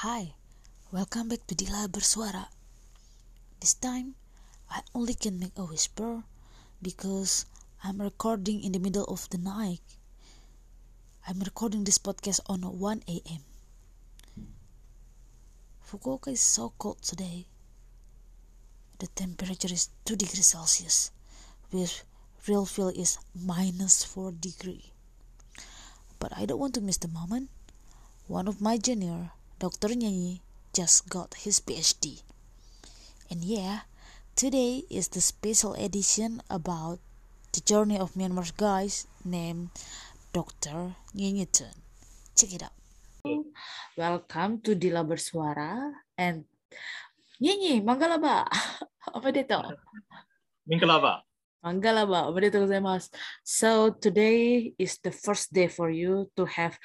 Hi, welcome back to Dila Bersuara. This time, I only can make a whisper because I'm recording in the middle of the night. I'm recording this podcast on 1 a.m. Fukuoka is so cold today. The temperature is 2 degrees Celsius, which real feel is minus 4 degree. But I don't want to miss the moment. One of my junior, Dr. Nyi Nyi, just got his PhD. And yeah, today is the special edition about the journey of Myanmar's guys named Dr. Nyi Nyi Tun. Check it out. Welcome to Dila Bersuara and Nyi Nyi, Mangalaba. Apa dia to? Minkalaba. Mangalaba. Obrigado gozaimasu. So today is the first day for you to have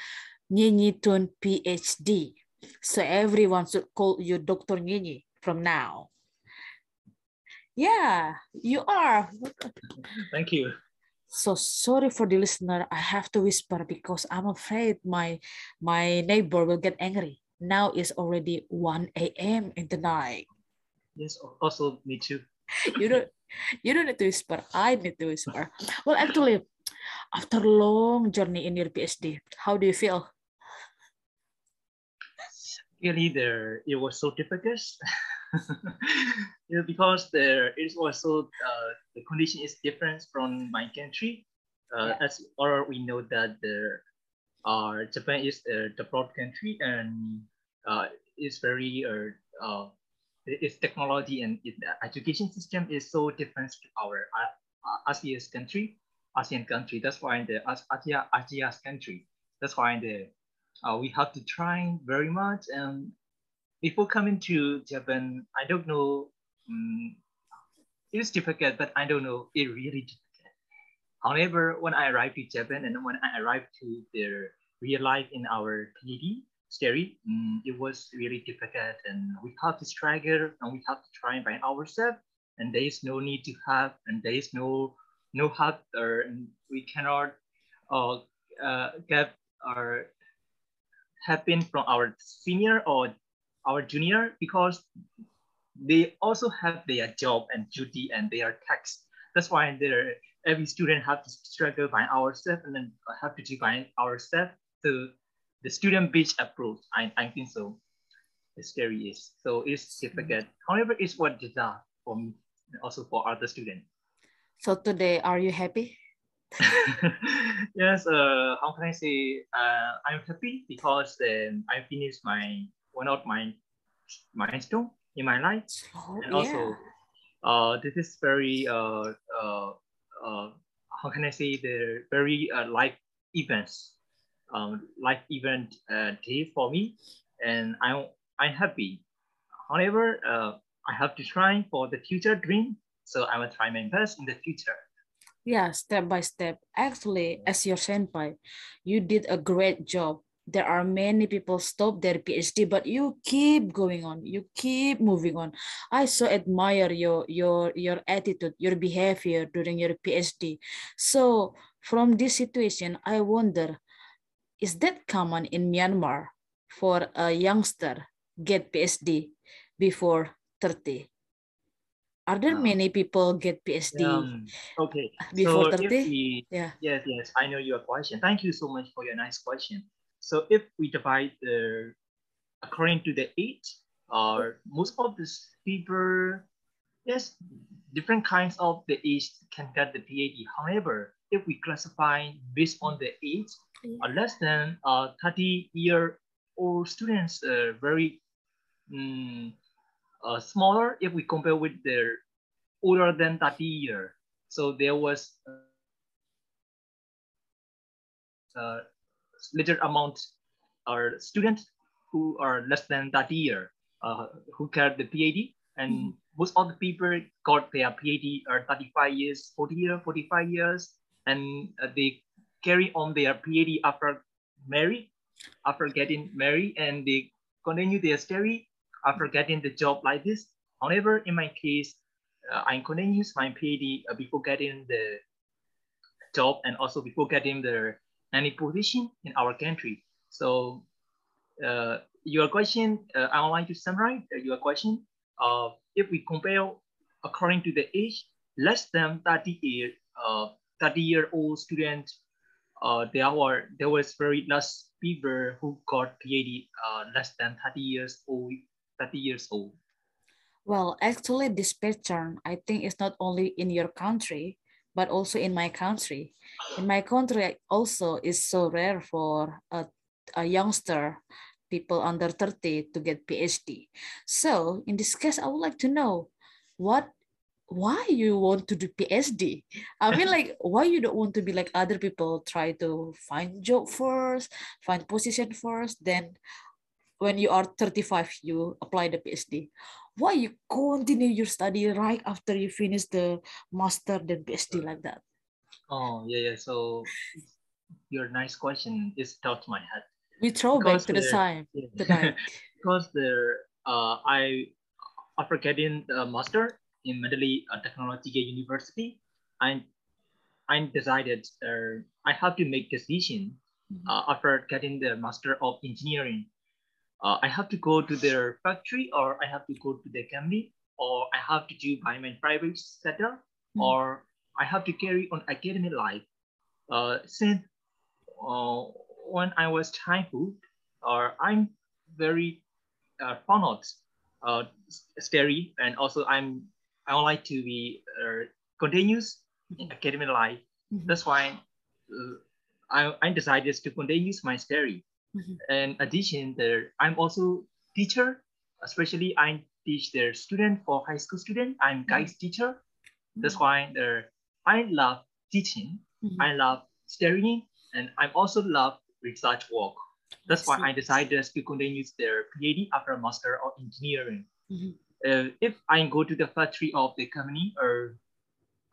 Nyi Nyi Tun PhD. So everyone should call you Dr. Nyi Nyi from now. Yeah, you are. Thank you. So sorry for the listener. I have to whisper because I'm afraid my my neighbor will get angry. Now it's already 1 a.m. in the night. Yes, also me too. You don't you don't need to whisper. I need to whisper. Well, actually, after long journey in your PhD, how do you feel? Really, there it was so difficult. because there it was so uh, the condition is different from my country. Uh, Yeah. As or we know that the uh, Japan is uh, developed country and uh, it's very uh, uh, its technology and its education system is so different to our uh, ASEAN country, ASEAN country. That's why the As- Asia Asia's country. That's why the uh, we have to try very much and before coming to Japan, I don't know. Um, it is difficult, but I don't know. It really difficult. However, when I arrived to Japan and when I arrived to their real life in our PhD study, um, it was really difficult, and we have to struggle and we have to try by ourselves. And there is no need to have, and there is no no help, or and we cannot uh, uh, get our happen from our senior or our junior because they also have their job and duty and their tax. That's why they're, every student have to struggle by ourselves and then have to by ourselves. So the student-based approach, I, I think so. The scary is so it's difficult. However, it's what is for me and also for other students. So today, are you happy? yes, uh, how can I say? Uh, I'm happy because um, I finished my one of my milestone in my life, Oh, and also, uh, this is very uh, uh, uh, how can I say the very uh, life events, um, life event uh, day for me, and I'm I'm happy. However, uh, I have to try for the future dream, so I will try my best in the future. Yeah, step by step. Actually, as your senpai, you did a great job. There are many people stop their PhD, but you keep going on. You keep moving on. I so admire your your your attitude, your behavior during your PhD. So from this situation, I wonder, is that common in Myanmar for a youngster get PhD before 30? Are there Um, many people get PhD Um, okay. before so if 30? we, Yeah. yes, yes, I know your question. Thank you so much for your nice question. So if we divide the according to the age, or most of the people, yes, different kinds of the age can get the PhD. However, if we classify based on the age, uh, less than uh, 30 year old students, uh, very mm, uh, smaller if we compare with the older than 30 year. So there was uh, little amount are students who are less than 30 year uh, who get the PhD and Mhm. most of the people got their PhD are 35 years, 40 years, 45 years, and uh, they carry on their PhD after married, after getting married, and they continue their study after getting the job like this. However, in my case, uh, I continue my PhD uh, before getting the job and also before getting the any position in our country. So uh, your question, I would like to summarize your question. If we compare according to the age, less than 30 year, uh, 30 year old student, uh, there were there was very less people who got PhD uh, less than 30 years old. 30 years old. Well, actually, this pattern I think is not only in your country, but also in my country. In my country, also is so rare for a, a youngster, people under 30 to get PhD. So in this case, I would like to know what why you want to do PhD? I mean, like, why you don't want to be like other people? Try to find job first, find position first. Then, when you are 35, you apply the PhD. Why you continue your study right after you finish the master, then PhD like that? Oh yeah, yeah. So your nice question is touched my head. We throw because back to the time yeah. tonight. because the uh, I after getting the master in Mandalay uh, Technological University, I I decided uh, I have to make decision mm-hmm. uh, after getting the Master of Engineering. Uh, I have to go to their factory or I have to go to their company or I have to do by my private sector mm-hmm. or I have to carry on academic life. Uh, since uh, when I was childhood, or I'm very uh, fond of uh, study and also I'm I would like to be uh, continuous in academic life. Mm-hmm. That's why uh, I, I decided to continue my study. Mm-hmm. In addition, there I'm also teacher, especially I teach the student for high school student. I'm mm-hmm. guide teacher. That's why there I love teaching. Mm-hmm. I love studying, and I also love research work. That's why I decided to continue their PhD after Master of Engineering. Mm-hmm uh, if I go to the factory of the company or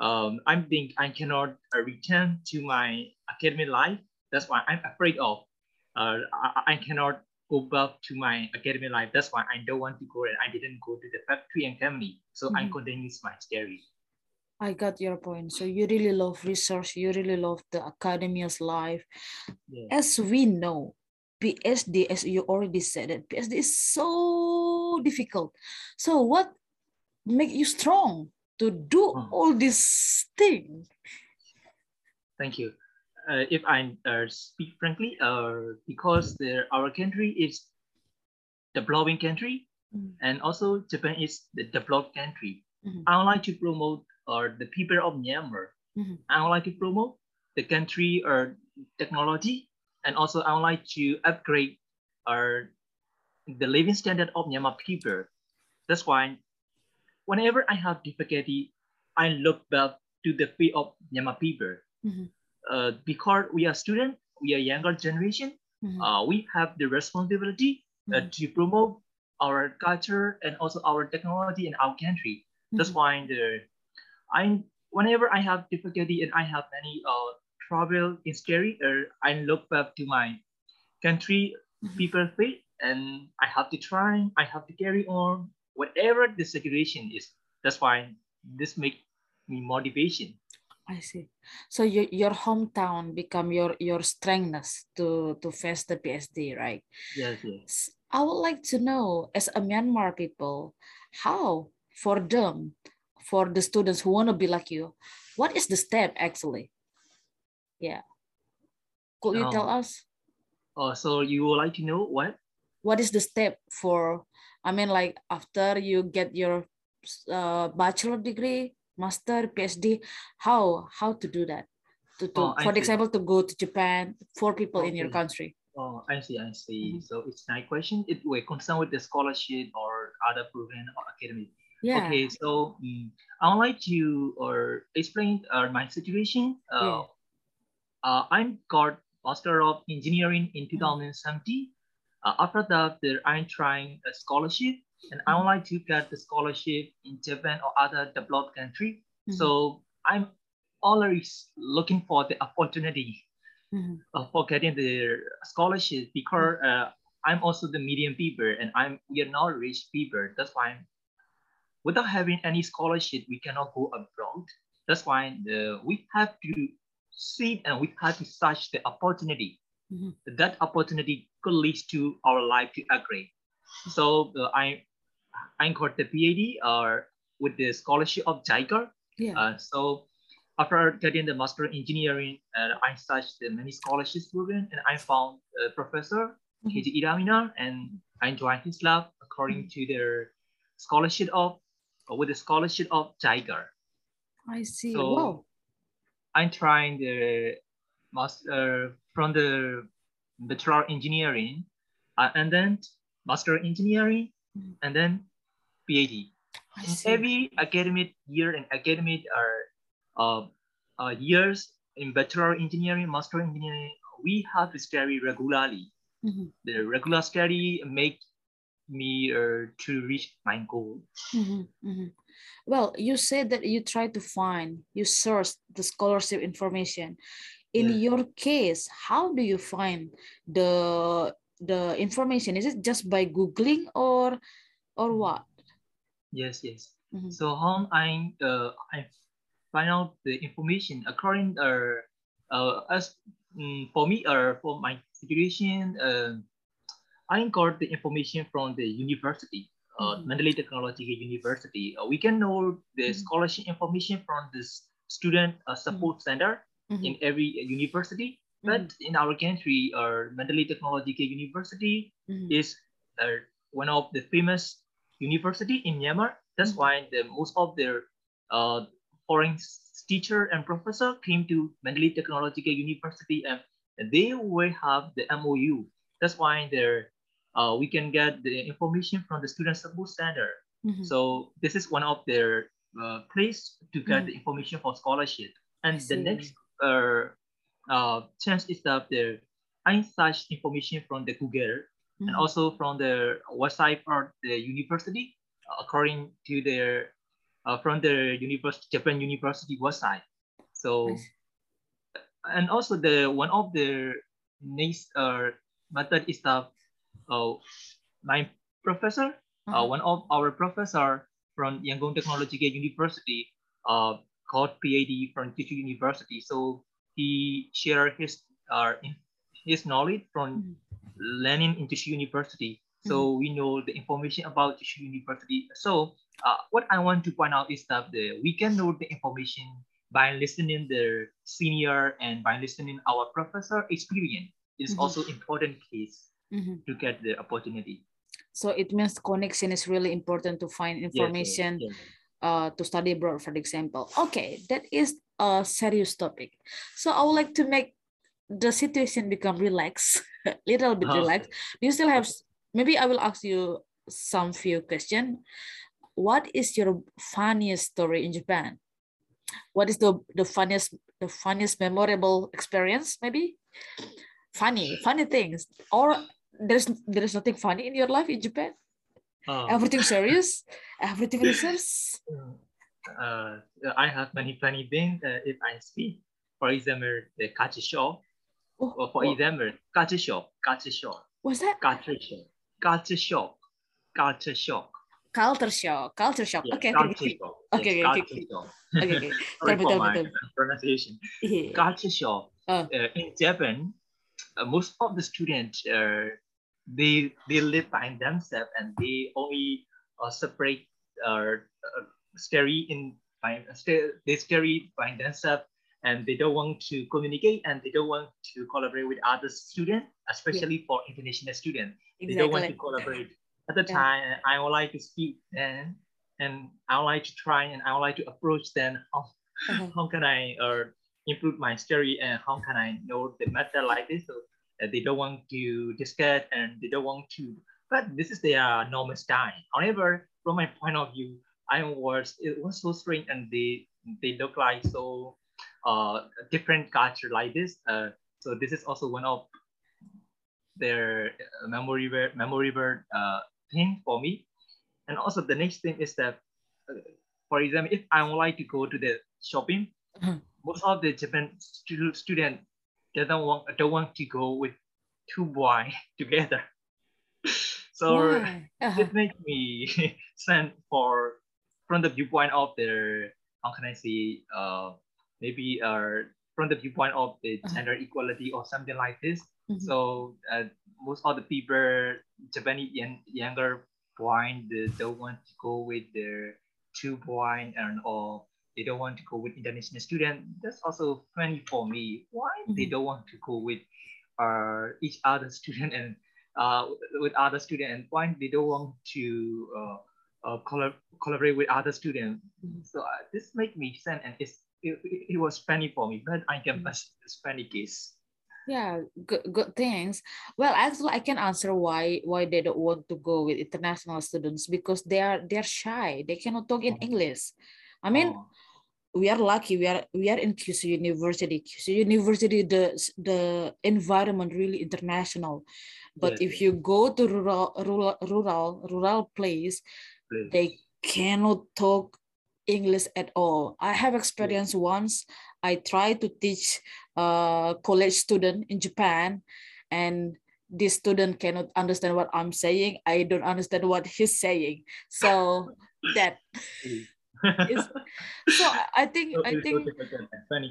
um, I think I cannot uh, return to my academic life. That's why I'm afraid of. Uh, I, I, cannot go back to my academic life. That's why I don't want to go and I didn't go to the factory and family. So mm-hmm. I continue my study. I got your point. So you really love research. You really love the academia's life. Yeah. As we know, PhD, as you already said, it PhD is so difficult. So what make you strong to do all these things? Thank you. Uh, if I uh, speak frankly, uh, because the, our country is the developing country, mm. and also Japan is the developed country. Mm-hmm. I would like to promote uh, the people of Myanmar. Mm-hmm. I would like to promote the country or technology and also I would like to upgrade our the living standard of Myanmar people. That's why whenever I have difficulty, I look back to the field of Myanmar people. Mm-hmm. Uh, because we are students, we are younger generation, mm-hmm. uh, we have the responsibility uh, mm-hmm. to promote our culture and also our technology in our country. That's mm-hmm. why the I whenever I have difficulty and I have any uh, travel is scary or I look back to my country mm-hmm. people face and I have to try, I have to carry on whatever the situation is. That's why this make me motivation. I see. So your your hometown become your your strengthness to to face the PhD, right? Yes, yes. I would like to know as a Myanmar people, how for them, for the students who want to be like you, what is the step actually? Yeah. Could you tell oh. us? Oh, so you would like to know what? What is the step for, I mean, like after you get your uh, bachelor degree, master, PhD, how how to do that? To, to oh, for example, to go to Japan, for people okay. in your country. Oh, I see, I see. Mm-hmm. So it's my question. It will concern with the scholarship or other program or academy. Yeah. Okay, so um, I would like to or explain uh, my situation. Uh, yeah uh, I'm got Master of Engineering in 2017. Uh, after that, I'm trying a scholarship, and I would like to get the scholarship in Japan or other developed country. Mm-hmm. So I'm always looking for the opportunity mm-hmm. uh, for getting the scholarship because uh, I'm also the medium people and I'm we are not rich people. That's why without having any scholarship, we cannot go abroad. That's why the, we have to see and we have to search the opportunity. Mhm. that opportunity could lead to our life to upgrade. So uh, I I got the PhD uh, with the scholarship of JICA. Yeah. Uh, so after getting the master in engineering, uh, I searched the many scholarship program and I found a professor, Mhm. Keiji Iramina, and I joined his lab according to their scholarship of uh, with the scholarship of JICA. I see. So- wow. I'm trying the master from the bachelor engineering, uh, and then master engineering. And then PhD. Every academic year and academic are uh, uh, years in bachelor engineering, master engineering, we have to study regularly. Mhm. The regular study make me uh, to reach my goal. Mhm, mhm. Well, you said that you try to find, you source the scholarship information. In Yeah. your case, how do you find the the information? Is it just by googling or or what? Yes, yes. Mhm. So how I uh, I find out the information according uh, uh as mm, for me or for my situation uh, I got the information from the university uh, Mhm. Mandalay Technological University uh, we can know the Mhm. scholarship information from this student uh, support center Mhm, in every uh, university but in our country uh, Mandalay Technological University is uh, one of the famous university in Myanmar. That's Mhm. why the most of their uh, foreign teacher and professor came to Mandalay Technological University and they will have the MOU. That's why there uh, we can get the information from the student support center. mhm. So this is one of their uh, place to get Mhm. the information for scholarship. And the next uh, uh, chance is that the I search information from the Google and Mhm. also from the website of the university uh, according to their uh, from the university Japan University website. So see. and also the one of the next uh, method is that uh, my professor uh, Uh-huh. one of our professor from Yangon Technological University uh, called PhD from Kyushu University. So he shared his uh, his knowledge from Mhm. learning in Kyushu University. So we know the information about Kyushu University. So uh, what I want to point out is that the, we can know the information by listening the senior and by listening our professor experience. It's Mhm. also important case Mhm. to get the opportunity. So it means connection is really important to find Yes, yes, information yes. uh, to study abroad, for example. Okay, that is a serious topic. So I would like to make the situation become relaxed, a little bit Oh, relaxed. Do you still have? Maybe I will ask you some few questions. What is your funniest story in Japan? What is the the funniest the funniest memorable experience? Maybe funny funny things or there's there's nothing funny in your life in Japan. Oh, Everything serious. Everything serious. uh, I have many funny things uh, if I speak. For example, the culture show. Oh, Or for oh, example, culture show, culture show, what's that? culture show, culture shock, culture shock. Culture shock. Culture shock. Yeah, okay, okay, culture okay, shock. Okay, yes, okay, okay. shock. okay, okay. Sorry Tell for tell my tell pronunciation. Yeah. Culture shock. Uh. Uh, in Japan, uh, most of the students uh, they they live by themselves and they only uh, separate uh, uh, study in by st- they study by themselves and they don't want to communicate and they don't want to collaborate with other students, especially for international students. They don't want to collaborate. At the Yeah. time, I would like to speak then, and I would like to try and I would like to approach then how, Uh-huh. how can I uh, improve my story and how can I know the matter like this. So uh, they don't want to discuss and they don't want to, but this is their normal style. However, from my point of view, I was it was so strange and they they look like so uh different culture like this. Uh, so this is also one of their uh, memorable memorable uh, thing for me. And also the next thing is that, uh, for example, if I would like to go to the shopping, Uh-huh. most of the Japan stu- student doesn't want don't want to go with two boys together. so Why? Uh-huh. it makes me send for from the viewpoint of their how can I say uh maybe uh from the viewpoint of the Uh-huh. gender equality or something like this. Mm-hmm. So uh, most of the people, Japanese young, younger point, they don't want to go with their two point and or they don't want to go with international student. That's also funny for me. Why mm-hmm. they don't want to go with uh, each other student and uh, with other student and why they don't want to uh, uh, collab- collaborate with other students. So uh, this make me sense and it's, it, it, was funny for me, but I can mm. pass this funny case. Yeah, good, good things. Well, actually, I can answer why why they don't want to go with international students because they are they're shy. They cannot talk in oh. English. I mean, oh. we are lucky. We are we are in Kyushu University. Kyushu University, the the environment really international. But yes. if you go to rural rural rural rural place, they cannot talk English at all. I have experience once. I tried to teach a college student in Japan, and this student cannot understand what I'm saying. I don't understand what he's saying. So that is so I think I think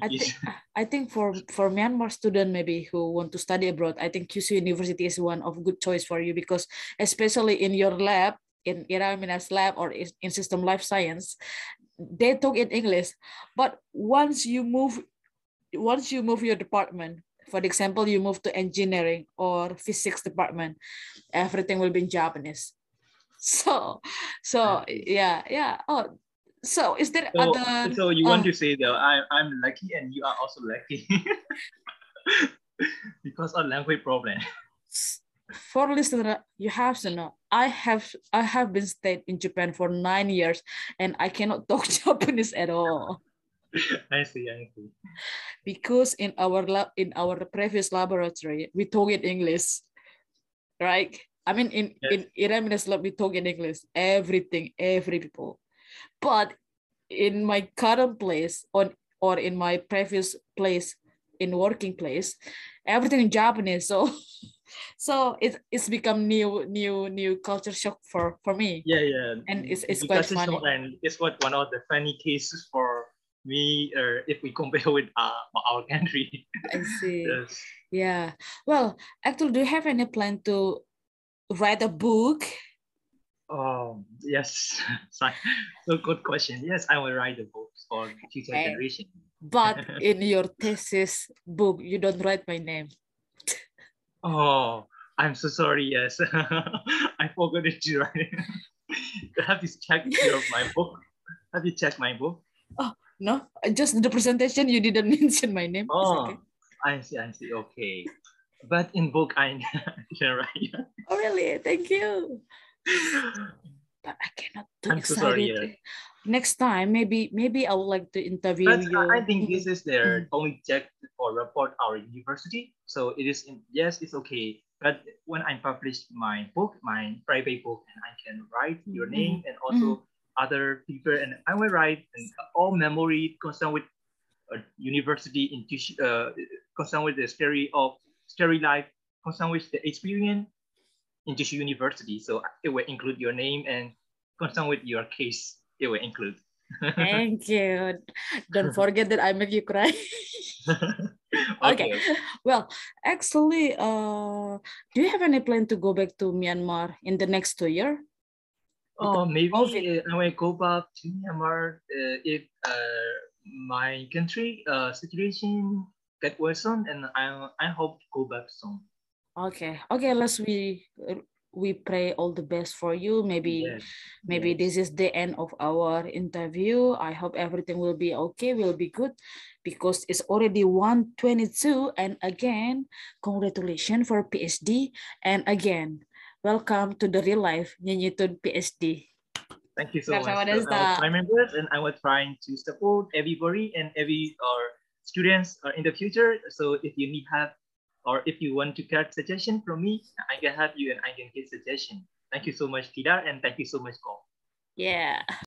I think I think for for Myanmar student maybe who want to study abroad, I think Kyushu University is one of good choice for you because especially in your lab in Iramina's lab or in system life science, they talk in English. But once you move, once you move your department, for example, you move to engineering or physics department, everything will be in Japanese. So, so yeah, yeah. Oh, so is there so, other? So you want uh, to say that I I'm lucky and you are also lucky because of language problem for listener, you have to know I have I have been stayed in Japan for nine years and I cannot talk Japanese at all. I see, I see. Because in our lab in our previous laboratory, we talk in English, right? I mean, in yes. in Iramina's lab, we talk in English, everything, every people. But in my current place on or in my previous place in working place, everything in Japanese. So so it's it's become new new new culture shock for for me yeah yeah and it's, it's quite funny and it's what one of the funny cases for me or if we compare with uh, our country i see yes. yeah well actually do you have any plan to write a book Oh yes, so good question. Yes, I will write a book for future okay. generation. But in your thesis book, you don't write my name. Oh, I'm so sorry. Yes, I forgot it to write. Have you checked your, my book? Have you checked my book? Oh no, just the presentation. You didn't mention my name. Oh, okay. I see. I see. Okay, but in book I can write. Oh really? Thank you. But I cannot do I'm so sorry. Yeah. Next time, maybe maybe I would like to interview but you. I think this is their mm. only check or report our university. So it is in, yes, it's okay. But when I publish my book, my private book, and I can write your mm-hmm. name and also mm-hmm. other people, and I will write and all memory concerned with a university in uh, concerned with the story of story life, concerned with the experience in Kyushu University. So it will include your name and concerned with your case, it will include. Thank you. Don't forget that I make you cry. okay. okay. Well, actually, uh, do you have any plan to go back to Myanmar in the next two years? Oh, maybe uh, I will go back to Myanmar uh, if uh, my country uh, situation get worsen, and I I hope to go back soon. Okay. Okay. Let's we we pray all the best for you. Maybe yes. maybe yes. this is the end of our interview. I hope everything will be okay will be good because it's already 122 and again congratulations for phd and again welcome to the real life Nyi Nyi Tun phd thank you so much. so, uh, my members and i was trying to support everybody and every or students uh, in the future. So if you need help or if you want to get suggestion from me, I can help you and I can get suggestion. Thank you so much, Tida, and thank you so much, Paul. Yeah.